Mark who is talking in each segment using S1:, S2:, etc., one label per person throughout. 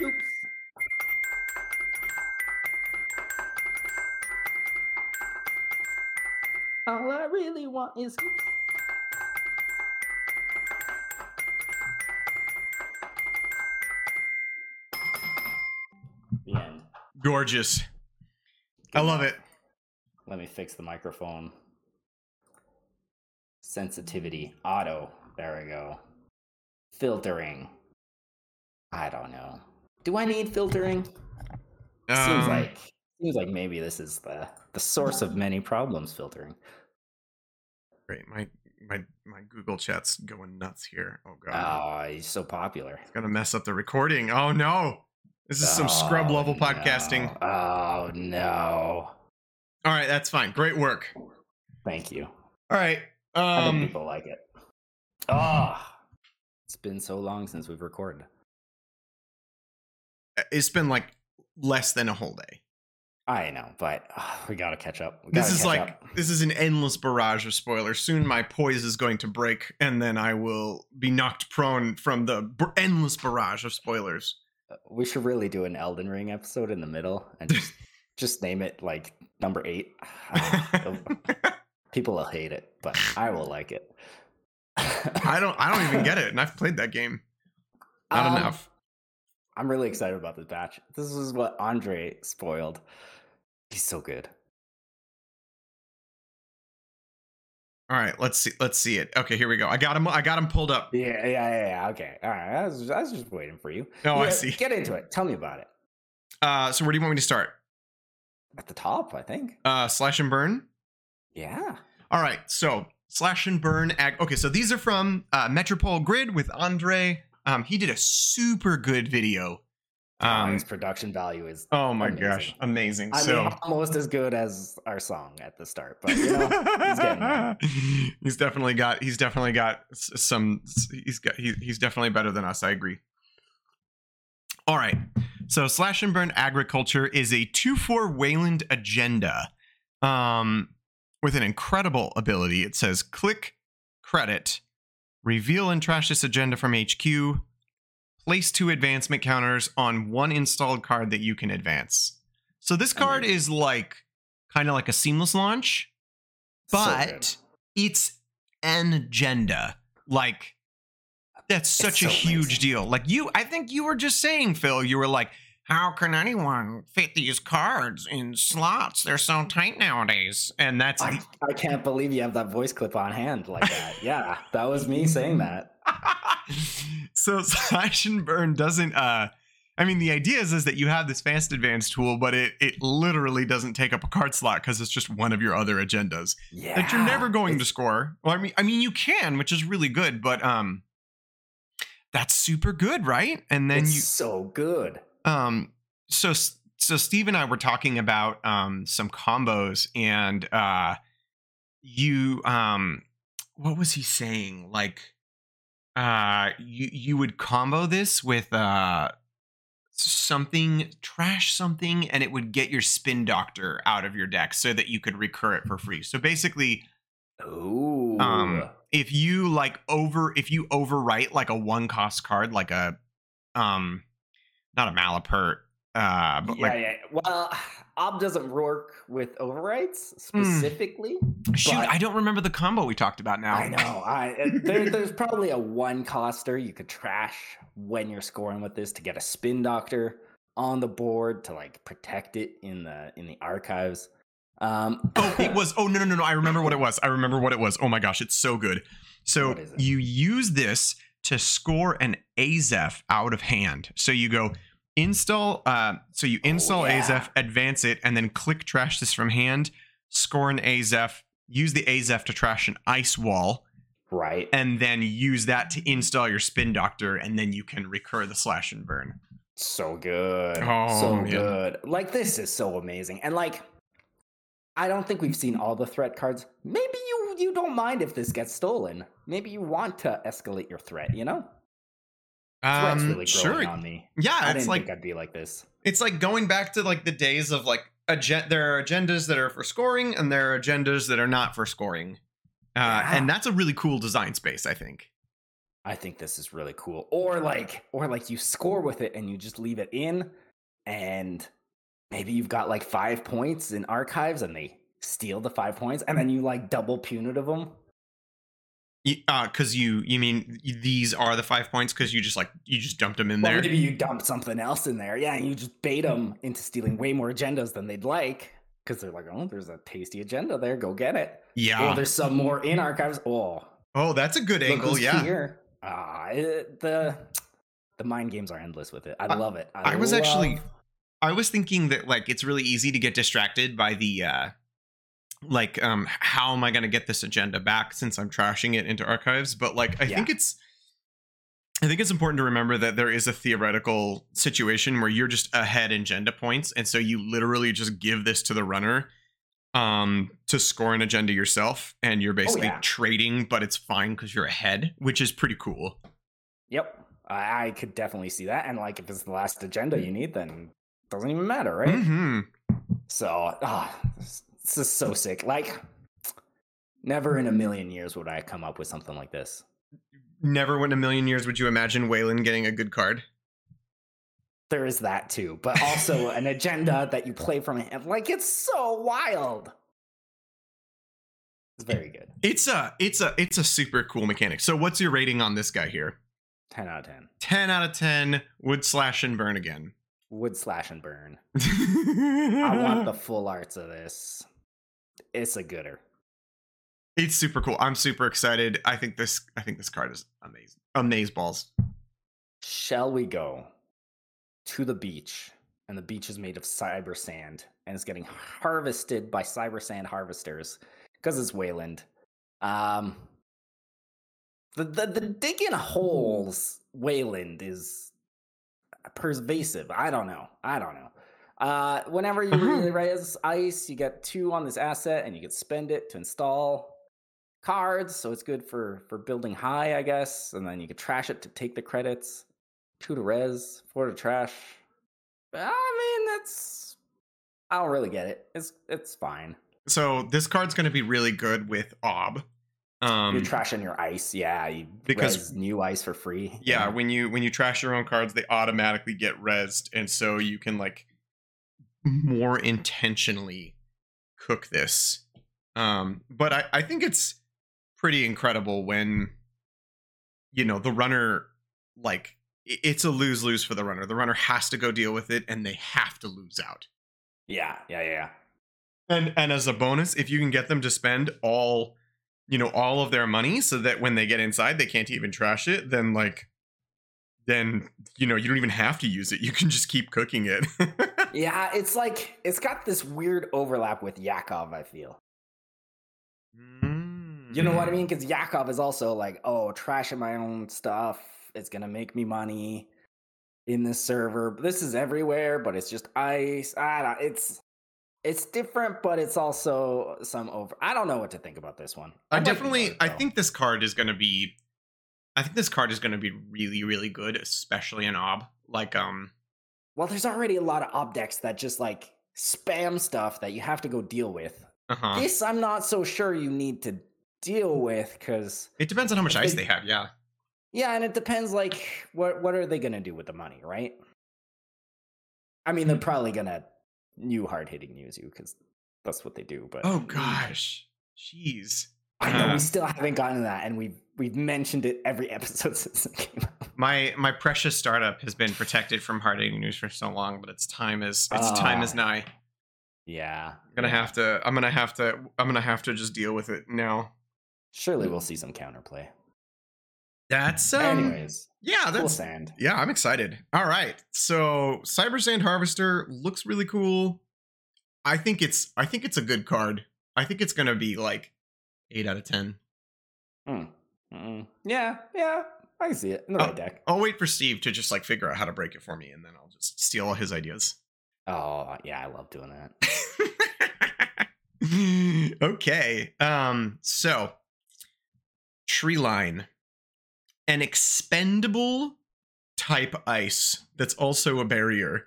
S1: scoops. All I really want is scoops. The end.
S2: Gorgeous. I love it.
S1: Let me fix the microphone. Sensitivity, auto. There we go. Filtering. I don't know. Do I need filtering? seems
S2: Um,
S1: like seems like maybe this is the the source of many problems. Filtering.
S2: great. My my my Google chat's going nuts here. Oh god.
S1: Oh, he's so popular.
S2: It's gonna mess up the recording. Oh no. This is some scrub
S1: Oh,
S2: level podcasting.
S1: Oh no!
S2: All right, that's fine. Great work.
S1: Thank you.
S2: All right.
S1: I think
S2: Um
S1: people like it. Ah, it's been so long since we've recorded.
S2: It's been like less than a whole day.
S1: I know, but we gotta catch up.
S2: This
S1: gotta
S2: is like
S1: up.
S2: this is an endless barrage of spoilers. Soon my poise is going to break and then I will be knocked prone from the b- endless barrage of spoilers.
S1: we should really do an Elden Ring episode in the middle and just just name it like number eight. People will hate it, but I will like it.
S2: I don't I don't even get it and I've played that game. Not
S1: Um,
S2: enough.
S1: I'm really excited about this batch. This is what Andre spoiled. He's so good.
S2: All right, let's see let's see it. Okay, here we go. I got him I got him pulled up.
S1: Yeah, yeah, yeah. yeah. Okay, all right. I was, I was just waiting for you.
S2: Oh, I see.
S1: Get into it. Tell me about it.
S2: Uh so where do you want me to start?
S1: At the top, I think.
S2: Uh slash and burn?
S1: Yeah.
S2: All right, so slash and burn. Ag- okay, so these are from uh, Metropole Grid with Andre. Um, he did a super good video. Um,
S1: his production value is.
S2: oh my
S1: amazing.
S2: gosh, amazing!
S1: I
S2: so
S1: mean, almost as good as our song at the start, but you know, he's getting there.
S2: he's definitely got he's definitely got some he's got he, he's definitely better than us. I agree. All right, so slash and burn agriculture is a two four Wayland agenda. Um, with an incredible ability. It says click credit, reveal and trash this agenda from HQ, place two advancement counters on one installed card that you can advance. So this card is like kind of like a seamless launch, but
S1: good.
S2: it's an agenda. Like that's such a huge
S1: amazing.
S2: deal. Like you, I think you were just saying, Phil. You were like, "How can anyone fit these cards in slots? They're so tight nowadays." And that's
S1: I, I can't believe you have that voice clip on hand like that. yeah, that was me saying that.
S2: so slash and burn doesn't. uh I mean, the idea is, is that you have this fast advance tool, but it it literally doesn't take up a card slot because it's just one of your other agendas.
S1: Yeah.
S2: that you're never going to score. Well, I mean, I mean, you can, which is really good, but um, that's super good, right? And then
S1: it's
S2: you,
S1: so good.
S2: Um, so so Steve and I were talking about um some combos, and uh, you um, what was he saying? Like, uh, you you would combo this with uh something trash something and it would get your spin doctor out of your deck so that you could recur it for free so basically
S1: Ooh.
S2: um if you like over if you overwrite like a one cost card like a um not a malapert uh but
S1: yeah,
S2: like
S1: yeah. Well, Ob doesn't work with overwrites specifically.
S2: shoot i don't remember the combo we talked about now
S1: I know. I uh, there, there's probably a one coster you could trash when you're scoring with this to get a spin doctor on the board to like protect it in the in the archives. Um,
S2: oh it was oh no no no no i remember what it was i remember what it was oh my gosh it's so good so you use this to score an azef out of hand so you go install uh so you install
S1: Oh, yeah.
S2: azef advance it and then click trash this from hand score an azef use the azef to trash an ice wall
S1: right.
S2: and then use that to install your spin doctor and then you can recur the slash and burn
S1: So good.
S2: Oh,
S1: so
S2: man.
S1: good. Like this is so amazing. And like I don't think we've seen all the threat cards. Maybe you you don't mind if this gets stolen. Maybe you want to escalate your threat, you know? Threat's
S2: um
S1: really growing
S2: sure
S1: on me.
S2: yeah
S1: I
S2: it's like
S1: think I'd be like this.
S2: it's like going back to like the days of like agen- there are agendas that are for scoring and there are agendas that are not for scoring uh,
S1: Yeah.
S2: and that's a really cool design space i think
S1: I think this is really cool. Or like, or like you score with it and you just leave it in, and maybe you've got like five points in archives, and they steal the five points, and then you like double punitive them.
S2: Y- Uh, you you mean these are the five points because you just like you just dumped them in
S1: Well,
S2: there.
S1: maybe you dumped something else in there, yeah, and you just bait them into stealing way more agendas than they'd like because they're like, oh, there's a tasty agenda there, go get it.
S2: Yeah.
S1: Or there's some more in archives. Oh,
S2: Oh, that's a good angle. Yeah.
S1: here. Ah, it- the the mind games are endless with it. I
S2: I-
S1: love it.
S2: I was actually- I was thinking that like it's really easy to get distracted by the uh like um how am I going to get this agenda back since I'm trashing it into archives but like I
S1: Yeah.
S2: think it's I think it's important to remember that there is a theoretical situation where you're just ahead in agenda points and so you literally just give this to the runner um to score an agenda yourself and you're basically
S1: yeah.
S2: trading but it's fine cuz you're ahead which is pretty cool.
S1: Yep. I, could definitely see that. And like if it's the last agenda you need, then doesn't even matter, right?
S2: Mhm.
S1: So ah, this, this is so sick. Like never in a million years would I come up with something like this.
S2: Never in a million years would you imagine Wayland getting a good card.
S1: There is that too, but also an agenda that you play from hand. Like it's so wild. It's very good.
S2: It's a it's a it's a super cool mechanic. So what's your rating on this guy here?
S1: 10 out of 10.
S2: 10 out of 10 would slash and burn again.
S1: Wood slash and burn. I want the full arts of this. It's a gooder.
S2: It's super cool. I'm super excited. I think this I think this card is amazing. Amaze balls.
S1: Shall we go to the beach? And the beach is made of cyber sand and it's getting harvested by cyber sand harvesters because it's Wayland. Um, the, the the digging holes Wayland is pervasive. I don't know. I don't know. Uh, whenever you really raise ice, you get two on this asset, and you can spend it to install cards. So it's good for for building high, I guess. And then you can trash it to take the credits. Two to res, four to trash. I mean, that's I don't really get it. It's it's fine.
S2: So this card's going to be really good with Ob. Um
S1: You're trashing your ice, yeah. You
S2: because-
S1: new ice for free.
S2: yeah, when you when you trash your own cards, they automatically get rezzed, and so you can like more intentionally cook this. Um, but I, I think it's pretty incredible when you know the runner like it's a lose lose for the runner. The runner has to go deal with it, and they have to lose out.
S1: yeah, yeah, yeah.
S2: And and as a bonus, if you can get them to spend all, you know, all of their money so that when they get inside they can't even trash it, then like then you know, you don't even have to use it. You can just keep cooking it.
S1: Yeah, it's like it's got this weird overlap with Yakov, I feel. You know what I mm. mean? Because Yakov is also like, oh, trashing my own stuff. It's gonna make me money in this server. This is everywhere, but it's just ice. I don't. It's it's different, but it's also some over. I don't know what to think about this one.
S2: I
S1: the
S2: definitely I think this card is going to be I think this card is going to be really really good, especially in Ob. Like um
S1: Well, there's already a lot of ob decks that just like spam stuff that you have to go deal with.
S2: uh-huh.
S1: This I'm not so sure you need to deal with because
S2: It depends on how much ice
S1: they-
S2: they have, yeah.
S1: yeah, and it depends like what what are they gonna do with the money, right? I mean, they're
S2: Hmm.
S1: probably gonna new hard hitting use you because that's what they do. But
S2: Oh gosh. Jeez.
S1: I know
S2: Uh,
S1: we still haven't gotten to that, and we've we've mentioned it every episode since it came out.
S2: My my precious startup has been protected from hard hitting news for so long, but its time is its time is
S1: Ah.
S2: nigh.
S1: Yeah,
S2: I'm gonna have to I'm gonna have to I'm gonna have to just deal with it now.
S1: Surely we'll see some counterplay.
S2: That's um
S1: Anyways,
S2: yeah,
S1: cool
S2: that's
S1: sand.
S2: yeah, I'm excited. All right. So Cyber Sand Harvester looks really cool. I think it's I think it's a good card. I think it's gonna be like eight out of ten.
S1: Mm. Yeah, yeah, I can see it in the
S2: Oh.
S1: right deck.
S2: I'll wait for Steve to just like figure out how to break it for me, and then I'll just steal all his ideas.
S1: Oh yeah, I love doing that.
S2: okay. Um, so tree line. An expendable type ice that's also a barrier.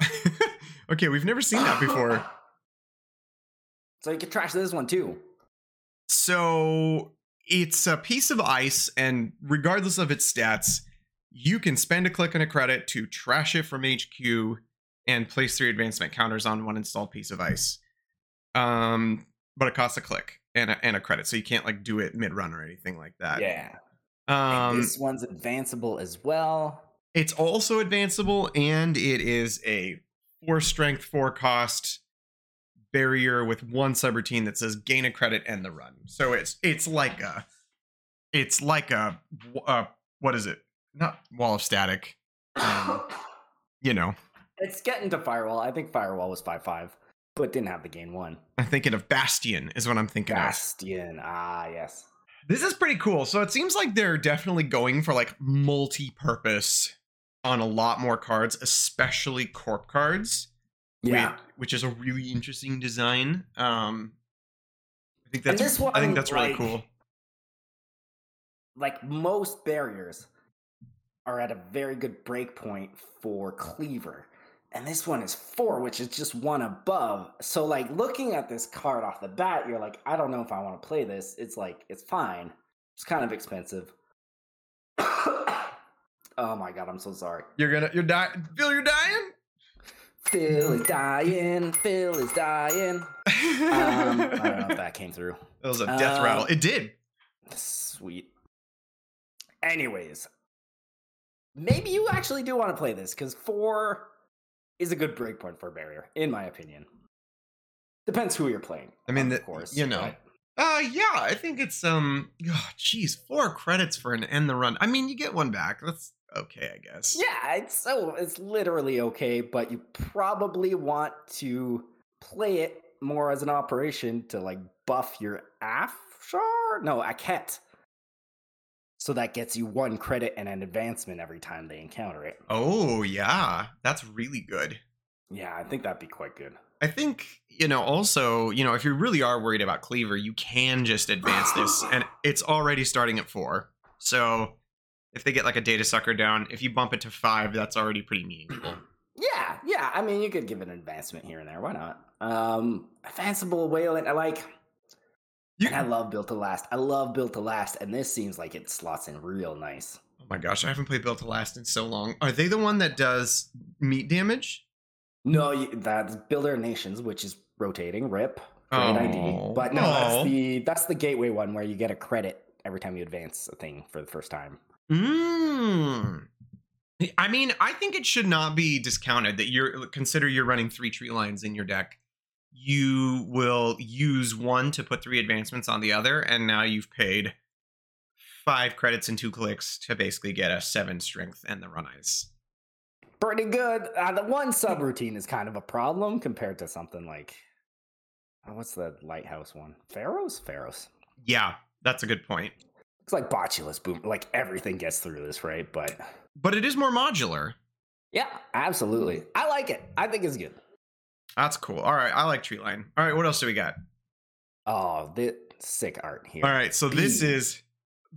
S2: okay, we've never seen that before.
S1: So you can trash this one too.
S2: So it's a piece of ice, and regardless of its stats, you can spend a click and a credit to trash it from HQ and place three advancement counters on one installed piece of ice. Um, but it costs a click and a, and a credit, so you can't like do it mid run or anything like that.
S1: Yeah.
S2: Um,
S1: this one's advanceable as well.
S2: it's also advanceable, and it is a four strength, four cost barrier with one subroutine that says gain a credit and the run. So it's it's like a it's like a uh, what is it? Not wall of static. Um, you know,
S1: it's getting to firewall. I think firewall was five five, but didn't have the gain one.
S2: I'm thinking of Bastion is what I'm thinking of.
S1: Bastion. Ah, yes.
S2: This is pretty cool. So it seems like they're definitely going for like multi-purpose on a lot more cards, especially corp cards.
S1: Yeah.
S2: which, which is a really interesting design. Um, I think that's
S1: this
S2: I think
S1: one,
S2: that's really cool.
S1: like most barriers are at a very good break point for cleaver and this one is four which is just one above so like looking at this card off the bat you're like i don't know if i want to play this it's like it's fine it's kind of expensive oh my god i'm so sorry
S2: You're gonna you're dying. Phil, you're dying.
S1: phil is dying phil is dying um, i don't know if that came through
S2: It was a death
S1: Uh,
S2: rattle. It did.
S1: Sweet. Anyways, maybe you actually do want to play this because four is a good breakpoint for a barrier, in my opinion. Depends who you're playing.
S2: I mean,
S1: of course.
S2: you know.
S1: but-
S2: Uh yeah, I think it's um. Oh, geez, four credits for an end the run. I mean, you get one back. That's okay, I guess.
S1: Yeah, it's so it's literally okay, but you probably want to play it more as an operation to like buff your Afshar? No, Akhet. So that gets you one credit and an advancement every time they encounter it.
S2: Oh yeah, that's really good.
S1: Yeah, I think that'd be quite good.
S2: I think, you know, also, you know, if you really are worried about Cleaver, you can just advance this and it's already starting at four. So if they get like a Datasucker down, if you bump it to five, that's already pretty meaningful.
S1: Yeah, yeah. I mean, you could give it an advancement here and there. Why not? Um, advanceable Wayland. I like.
S2: You,
S1: And I love Built to Last. I love Built to Last, and this seems like it slots in real nice.
S2: oh my gosh, I haven't played Built to Last in so long. Are they the one that does meat damage?
S1: No, that's Builder Nations, which is rotating. Rip. Great
S2: Oh,
S1: ID. But no,
S2: oh.
S1: that's the that's the gateway one where you get a credit every time you advance a thing for the first time.
S2: Mm. I mean, I think it should not be discounted that you're consider you're running three tree lines in your deck. You will use one to put three advancements on the other, and now you've paid five credits and two clicks to basically get a seven strength and the run ice.
S1: Pretty good. Uh, the one subroutine is kind of a problem compared to something like oh, what's the lighthouse one? Pharos? Pharos.
S2: Yeah, that's a good point.
S1: It's like botulus boom. Like everything gets through this, right? But
S2: But it is more modular.
S1: yeah, absolutely. I like it. I think it's good.
S2: That's cool. All right, I like tree line. All right, what else do we got?
S1: Oh, the sick art here.
S2: All right, so this is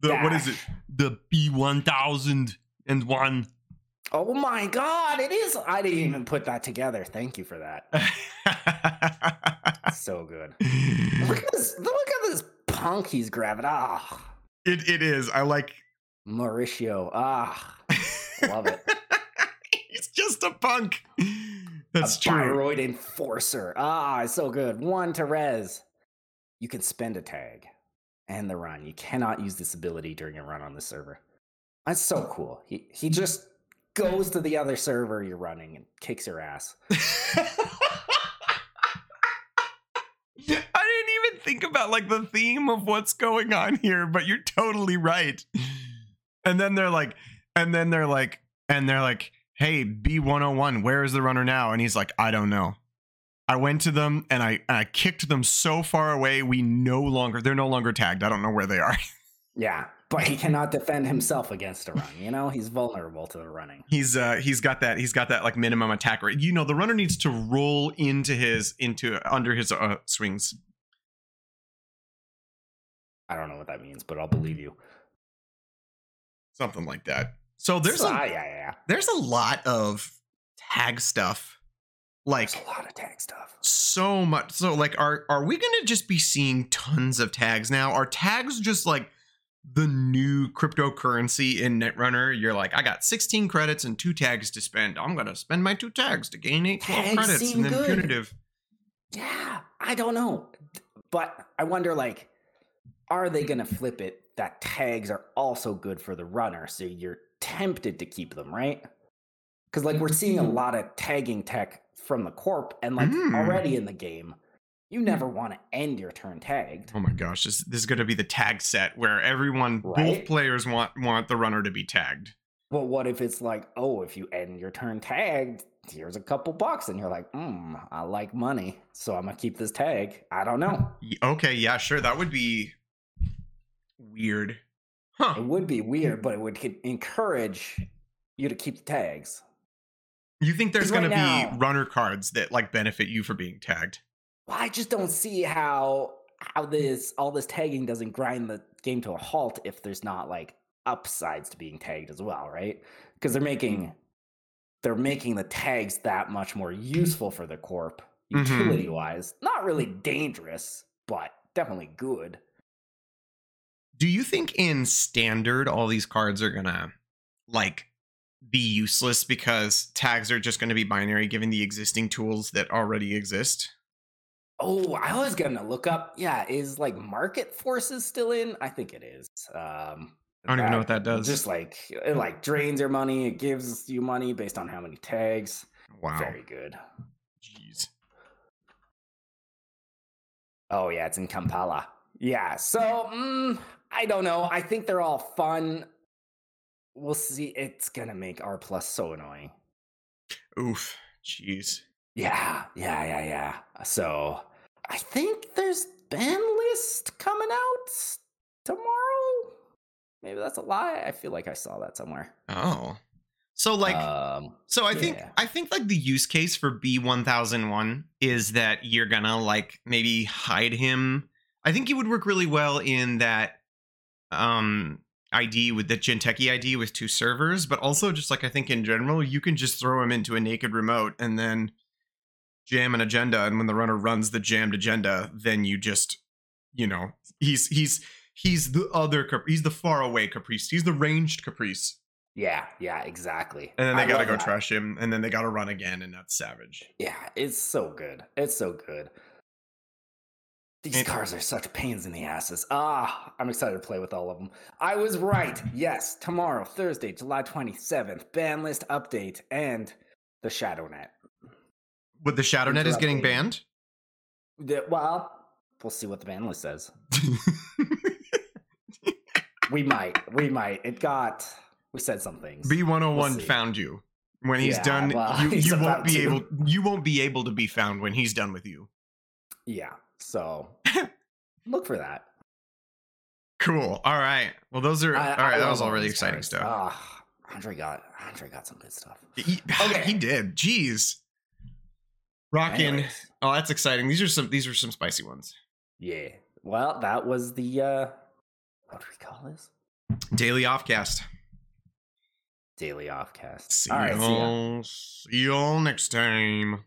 S2: the what is it? The B one thousand and one.
S1: Oh my god, it is. I didn't even put that together. Thank you for that. So good. Look at this. Look at this punk he's grabbing. Ah,
S2: It it is. I like.
S1: Mauricio. Ah, Love it.
S2: He's just a punk. That's
S1: a
S2: true.
S1: Bioroid enforcer. Ah, it's so good. One to res. You can spend a tag and the run. You cannot use this ability during a run on the server. That's so cool. He he just goes to the other server you're running and kicks your ass.
S2: I didn't even think about like the theme of what's going on here, but you're totally right. And then they're like, and then they're like, and they're like, hey, B101, where is the runner now? And he's like, I don't know. I went to them and I, and I kicked them so far away, we no longer, they're no longer tagged. I don't know where they are.
S1: Yeah, but he cannot defend himself against a run. You know, he's vulnerable to the running.
S2: He's uh he's got that he's got that like minimum attack rate. You know, the runner needs to roll into his into under his uh, swings.
S1: I don't know what that means, but I'll believe you.
S2: Something like that. So there's
S1: So,
S2: a
S1: ah, yeah, yeah,
S2: there's a lot of tag stuff like
S1: There's a lot of tag stuff.
S2: so much so like are are we gonna just be seeing tons of tags now are tags just like the new cryptocurrency in Netrunner. You're like, I got 16 credits and two tags to spend. I'm gonna spend my two tags to gain eight, 12
S1: Tags
S2: credits and then
S1: good.
S2: punitive.
S1: Yeah, I don't know. But I wonder like are they going to flip it that tags are also good for the runner so you're tempted to keep them, right? Cuz like we're seeing a lot of tagging tech from the corp and like
S2: Mm.
S1: already in the game you never want to end your turn tagged.
S2: Oh my gosh, this, this is gonna be the tag set where everyone, both players want want the runner to be tagged.
S1: Well, what if it's like, oh, if you end your turn tagged, here's a couple bucks, and you're like, hmm, I like money, so I'm gonna keep this tag. I don't know.
S2: Okay, yeah, sure. That would be weird.
S1: It would be weird, but it would encourage you to keep the tags.
S2: You think there's going
S1: right
S2: to
S1: now-
S2: be runner cards that like benefit you for being tagged?
S1: Well, I just don't see how how this all this tagging doesn't grind the game to a halt if there's not like upsides to being tagged as well, right? Because they're making they're making the tags that much more useful for the corp
S2: mm-hmm.
S1: utility wise. Not really dangerous, but definitely good.
S2: Do you think in standard all these cards are going to like be useless because tags are just going to be binary given the existing tools that already exist?
S1: Oh, I was gonna look up. Yeah, is like market forces still in? I think it is. Um,
S2: I don't even know what that does.
S1: Just like it like drains your money. It gives you money based on how many tags.
S2: Wow.
S1: Very good.
S2: Jeez.
S1: Oh yeah, it's in Kampala. Yeah. So mm, I don't know. I think they're all fun. We'll see. It's gonna make R plus so annoying.
S2: Oof. Jeez.
S1: Yeah, yeah, yeah, yeah. So I think there's ban list coming out tomorrow. Maybe that's a lie. I feel like I saw that somewhere.
S2: Oh. So like
S1: um,
S2: So I think
S1: Yeah.
S2: I think like the use case for B1001 is that you're gonna like maybe hide him. I think he would work really well in that um ID with the Jinteki ID with two servers, but also just like I think in general, you can just throw him into a naked remote and then jam an agenda and when the runner runs the jammed agenda, then you just you know, he's he's he's the other he's the far away caprice. He's the ranged caprice.
S1: yeah, yeah, exactly.
S2: And then they
S1: I
S2: gotta go
S1: that.
S2: trash him, and then they gotta run again, and that's savage.
S1: Yeah, it's so good. It's so good. These
S2: And-
S1: cars are such pains in the asses. Ah, I'm excited to play with all of them. I was right. Yes, tomorrow, Thursday, July 27th, ban list update and the ShadowNet.
S2: But the ShadowNet is getting banned.
S1: The, well, we'll see what the ban list says. We might. We might. It got. We said some things.
S2: B101
S1: We'll
S2: found you. When he's
S1: Yeah,
S2: done,
S1: well,
S2: you, you won't be
S1: to.
S2: able. You won't be able to be found when he's done with you.
S1: Yeah. So look for that.
S2: Cool. All right. Well, those are
S1: I-
S2: all right.
S1: I
S2: that was all
S1: all
S2: really exciting stuff.
S1: Ah, Andre got Andre got some good stuff.
S2: he,
S1: okay.
S2: he did. Jeez.
S1: Rocking.
S2: Oh, that's exciting. These are some. These are some spicy ones.
S1: yeah. Well, that was the uh what do we call this?
S2: Daily offcast.
S1: Daily offcast.
S2: See
S1: All right,
S2: y'all. See y'all next time.